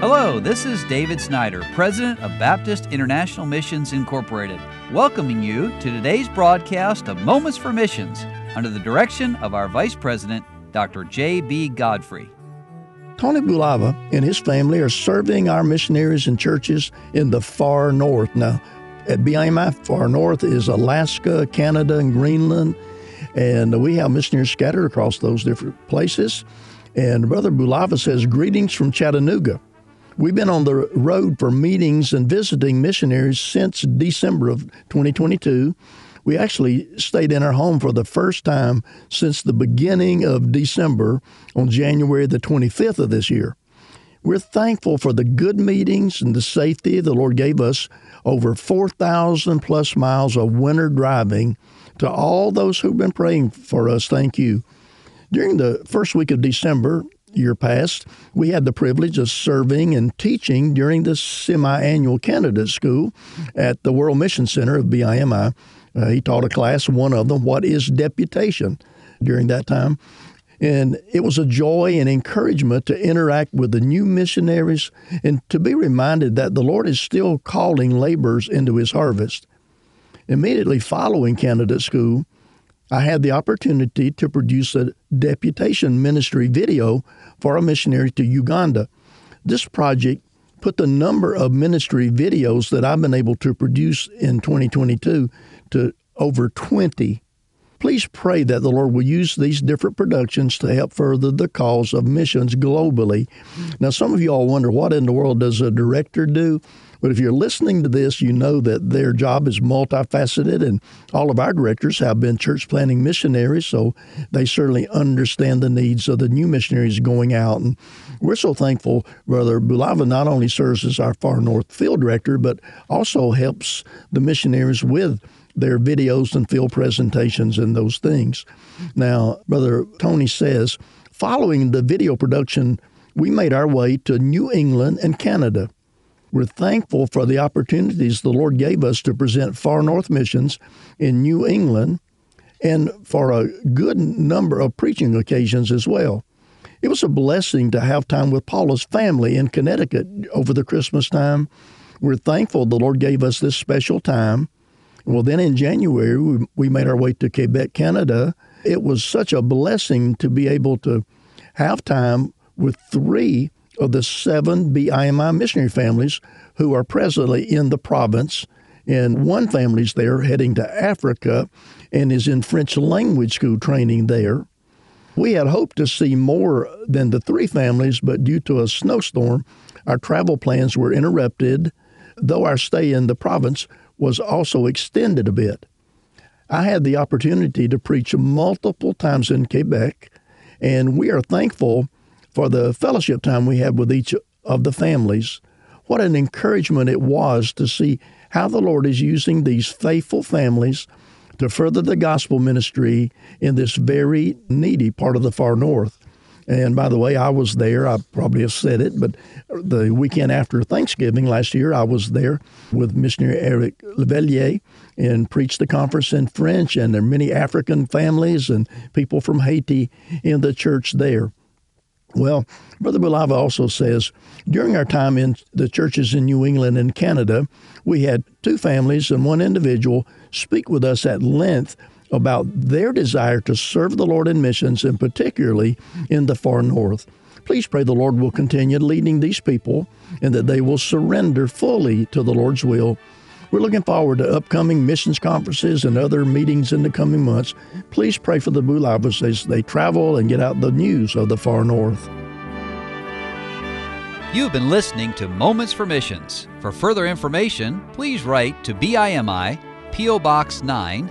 Hello, this is David Snyder, President of Baptist International Missions Incorporated, welcoming you to today's broadcast of Moments for Missions under the direction of our Vice President, Dr. J.B. Godfrey. Tony Bulava and his family are serving our missionaries and churches in the far north. Now, at BIMI, far north is Alaska, Canada, and Greenland. And we have missionaries scattered across those different places. And Brother Bulava says, Greetings from Chattanooga. We've been on the road for meetings and visiting missionaries since December of 2022. We actually stayed in our home for the first time since the beginning of December on January the 25th of this year. We're thankful for the good meetings and the safety the Lord gave us over 4,000 plus miles of winter driving. To all those who've been praying for us, thank you. During the first week of December, year past, we had the privilege of serving and teaching during the semi annual candidate school at the World Mission Center of BIMI. Uh, he taught a class, one of them, What is Deputation, during that time. And it was a joy and encouragement to interact with the new missionaries and to be reminded that the Lord is still calling laborers into his harvest. Immediately following candidate school, I had the opportunity to produce a deputation ministry video for a missionary to Uganda. This project put the number of ministry videos that I've been able to produce in 2022 to over 20. Please pray that the Lord will use these different productions to help further the cause of missions globally. Now, some of you all wonder what in the world does a director do? But if you're listening to this, you know that their job is multifaceted, and all of our directors have been church planting missionaries, so they certainly understand the needs of the new missionaries going out. And we're so thankful, Brother Bulava not only serves as our Far North field director, but also helps the missionaries with their videos and field presentations and those things. Now, Brother Tony says, following the video production, we made our way to New England and Canada. We're thankful for the opportunities the Lord gave us to present Far North missions in New England and for a good number of preaching occasions as well. It was a blessing to have time with Paula's family in Connecticut over the Christmas time. We're thankful the Lord gave us this special time. Well, then in January, we, we made our way to Quebec, Canada. It was such a blessing to be able to have time with three of the seven BIMI missionary families who are presently in the province. And one family's there heading to Africa and is in French language school training there. We had hoped to see more than the three families, but due to a snowstorm, our travel plans were interrupted, though our stay in the province was also extended a bit. I had the opportunity to preach multiple times in Quebec, and we are thankful for the fellowship time we had with each of the families. What an encouragement it was to see how the Lord is using these faithful families to further the gospel ministry in this very needy part of the far north. And by the way, I was there. I probably have said it, but the weekend after Thanksgiving last year, I was there with missionary Eric Levellier and preached the conference in French. And there are many African families and people from Haiti in the church there. Well, Brother Bulava also says during our time in the churches in New England and Canada, we had two families and one individual speak with us at length about their desire to serve the Lord in missions, and particularly in the far north. Please pray the Lord will continue leading these people and that they will surrender fully to the Lord's will we're looking forward to upcoming missions conferences and other meetings in the coming months. Please pray for the Bulavas as they travel and get out the news of the far north. You've been listening to Moments for Missions. For further information, please write to BIMI, P.O. Box 9,